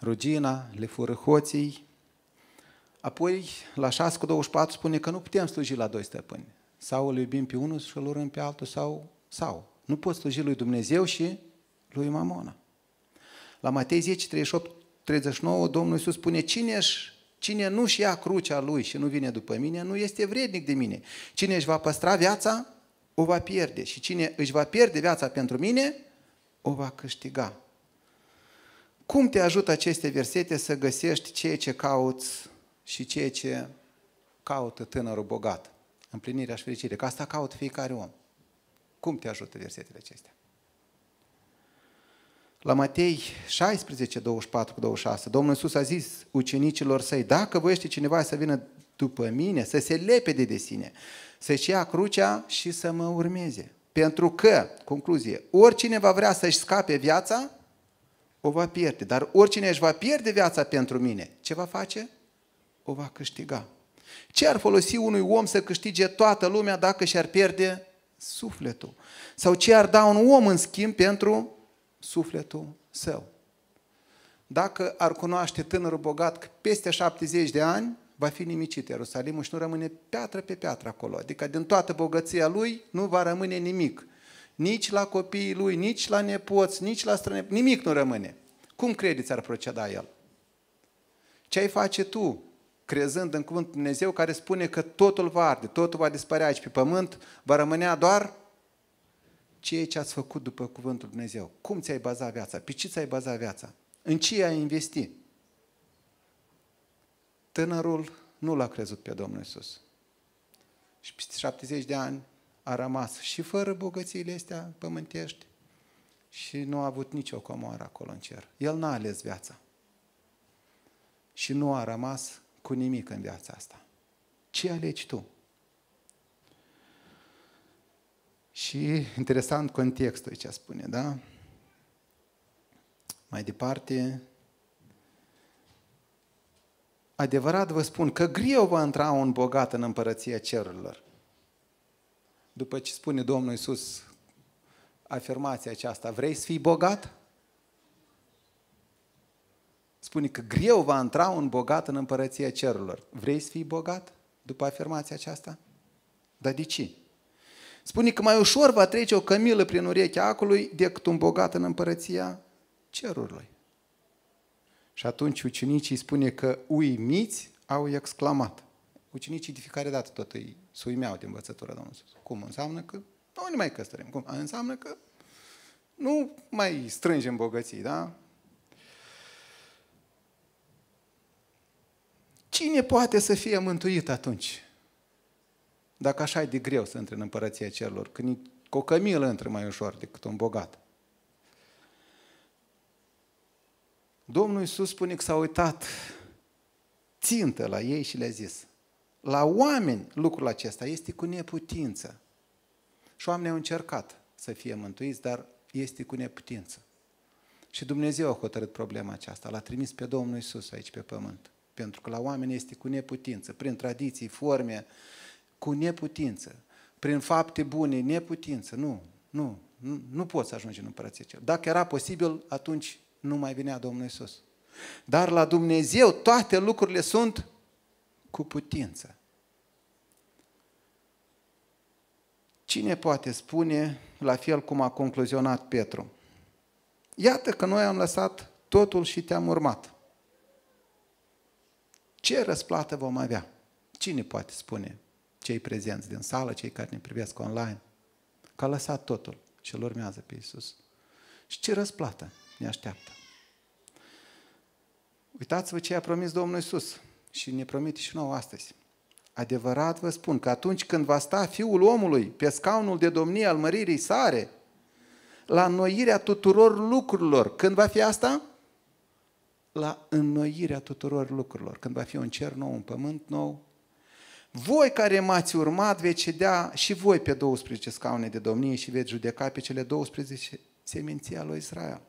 rugina, le fură hoții. Apoi, la 6 cu 24 spune că nu putem sluji la doi stăpâni. Sau îl iubim pe unul și îl urâm pe altul, sau, sau. Nu poți sluji lui Dumnezeu și lui Mamona. La Matei 10, 38, 39, Domnul Iisus spune, cine își Cine nu-și ia crucea lui și nu vine după mine, nu este vrednic de mine. Cine își va păstra viața, o va pierde. Și cine își va pierde viața pentru mine, o va câștiga. Cum te ajută aceste versete să găsești ceea ce cauți și ceea ce caută tânărul bogat? Împlinirea și fericirea. Că asta caută fiecare om. Cum te ajută versetele acestea? La Matei 16, 24 cu 26, Domnul Iisus a zis ucenicilor săi, dacă voiește cineva să vină după mine, să se lepede de sine, să-și ia crucea și să mă urmeze. Pentru că, concluzie, oricine va vrea să-și scape viața, o va pierde. Dar oricine își va pierde viața pentru mine, ce va face? O va câștiga. Ce ar folosi unui om să câștige toată lumea dacă și-ar pierde sufletul? Sau ce ar da un om în schimb pentru sufletul său. Dacă ar cunoaște tânărul bogat că peste 70 de ani va fi nimicit Ierusalimul și nu rămâne piatră pe piatră acolo. Adică din toată bogăția lui nu va rămâne nimic. Nici la copiii lui, nici la nepoți, nici la străne, nimic nu rămâne. Cum credeți ar proceda el? Ce ai face tu, crezând în cuvântul Dumnezeu care spune că totul va arde, totul va dispărea aici pe pământ, va rămânea doar ceea ce ați făcut după cuvântul Dumnezeu. Cum ți-ai bazat viața? Pe ce ți-ai bazat viața? În ce ai investi? Tânărul nu l-a crezut pe Domnul Isus. Și peste 70 de ani a rămas și fără bogățiile astea pământești și nu a avut nicio comoară acolo în cer. El n-a ales viața. Și nu a rămas cu nimic în viața asta. Ce alegi tu? Și interesant contextul ce spune, da? Mai departe, adevărat vă spun că greu va intra un bogat în împărăția cerurilor. După ce spune Domnul Iisus afirmația aceasta, vrei să fii bogat? Spune că greu va intra un bogat în împărăția cerurilor. Vrei să fii bogat după afirmația aceasta? Dar de ce? Spune că mai ușor va trece o cămilă prin urechea acului decât un bogat în împărăția cerurilor. Și atunci ucenicii spune că uimiți au exclamat. Ucenicii de fiecare dată tot îi suimeau de învățătura Domnului Cum înseamnă că nu ne mai căsătorim. Cum? Înseamnă că nu mai strângem bogății, da? Cine poate să fie mântuit atunci? Dacă așa e de greu să intre în împărăția cerurilor, când cu o cămilă intră mai ușor decât un bogat. Domnul Iisus spune că s-a uitat țintă la ei și le-a zis, la oameni lucrul acesta este cu neputință. Și oamenii au încercat să fie mântuiți, dar este cu neputință. Și Dumnezeu a hotărât problema aceasta. L-a trimis pe Domnul Isus aici pe pământ. Pentru că la oameni este cu neputință, prin tradiții, forme, cu neputință, prin fapte bune, neputință. Nu, nu, nu, nu poți să ajungi în împărăția cel. Dacă era posibil, atunci nu mai venea Domnul Isus. Dar la Dumnezeu toate lucrurile sunt cu putință. Cine poate spune la fel cum a concluzionat Petru? Iată că noi am lăsat totul și te-am urmat. Ce răsplată vom avea? Cine poate spune? Cei prezenți din sală, cei care ne privesc online, că a lăsat totul și îl urmează pe Iisus. Și ce răsplată ne așteaptă? Uitați-vă ce a promis Domnul Iisus și ne promite și nouă astăzi. Adevărat vă spun că atunci când va sta Fiul omului pe scaunul de domnie al măririi sare, la înnoirea tuturor lucrurilor, când va fi asta? La înnoirea tuturor lucrurilor, când va fi un cer nou, un pământ nou. Voi care m-ați urmat veți cedea și voi pe 12 scaune de domnie și veți judeca pe cele 12 seminții al lui Israel.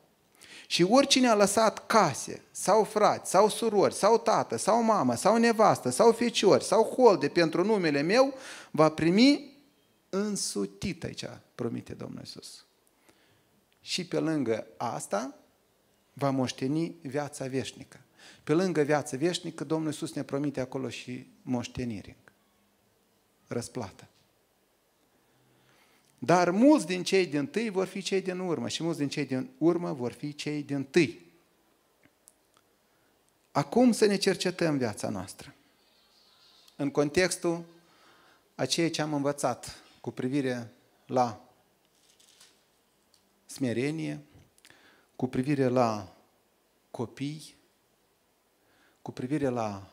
Și oricine a lăsat case, sau frați, sau surori, sau tată, sau mamă, sau nevastă, sau feciori, sau holde pentru numele meu, va primi însutit aici, promite Domnul Iisus. Și pe lângă asta, va moșteni viața veșnică. Pe lângă viața veșnică, Domnul Iisus ne promite acolo și moștenire, răsplată. Dar mulți din cei din tâi vor fi cei din urmă și mulți din cei din urmă vor fi cei din tâi. Acum să ne cercetăm viața noastră. În contextul a ceea ce am învățat cu privire la smerenie, cu privire la copii, cu privire la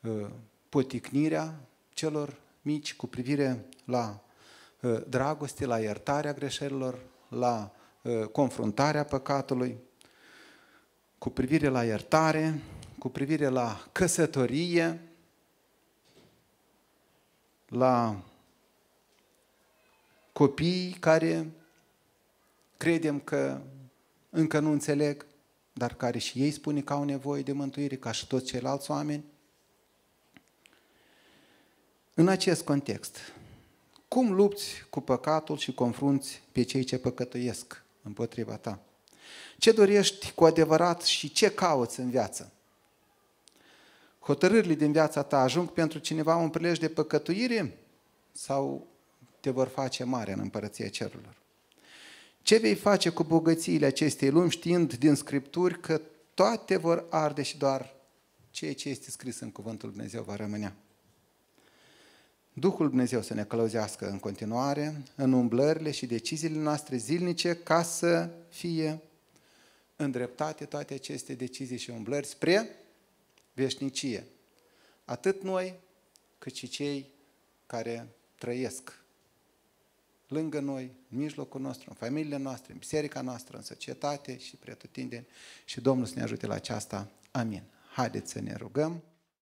uh, poticnirea celor mici, cu privire la Uh, dragoste, la iertarea greșelilor, la uh, confruntarea păcatului, cu privire la iertare, cu privire la căsătorie, la copii care credem că încă nu înțeleg, dar care și ei spune că au nevoie de mântuire, ca și toți ceilalți oameni. În acest context, cum lupți cu păcatul și confrunți pe cei ce păcătuiesc împotriva ta? Ce dorești cu adevărat și ce cauți în viață? Hotărârile din viața ta ajung pentru cineva un prilej de păcătuire sau te vor face mare în împărăția cerurilor? Ce vei face cu bogățiile acestei lumi știind din Scripturi că toate vor arde și doar ceea ce este scris în Cuvântul Dumnezeu va rămânea? Duhul Dumnezeu să ne călăuzească în continuare în umblările și deciziile noastre zilnice ca să fie îndreptate toate aceste decizii și umblări spre veșnicie. Atât noi, cât și cei care trăiesc lângă noi, în mijlocul nostru, în familiile noastre, în biserica noastră, în societate și pretutindeni. Și Domnul să ne ajute la aceasta. Amin. Haideți să ne rugăm.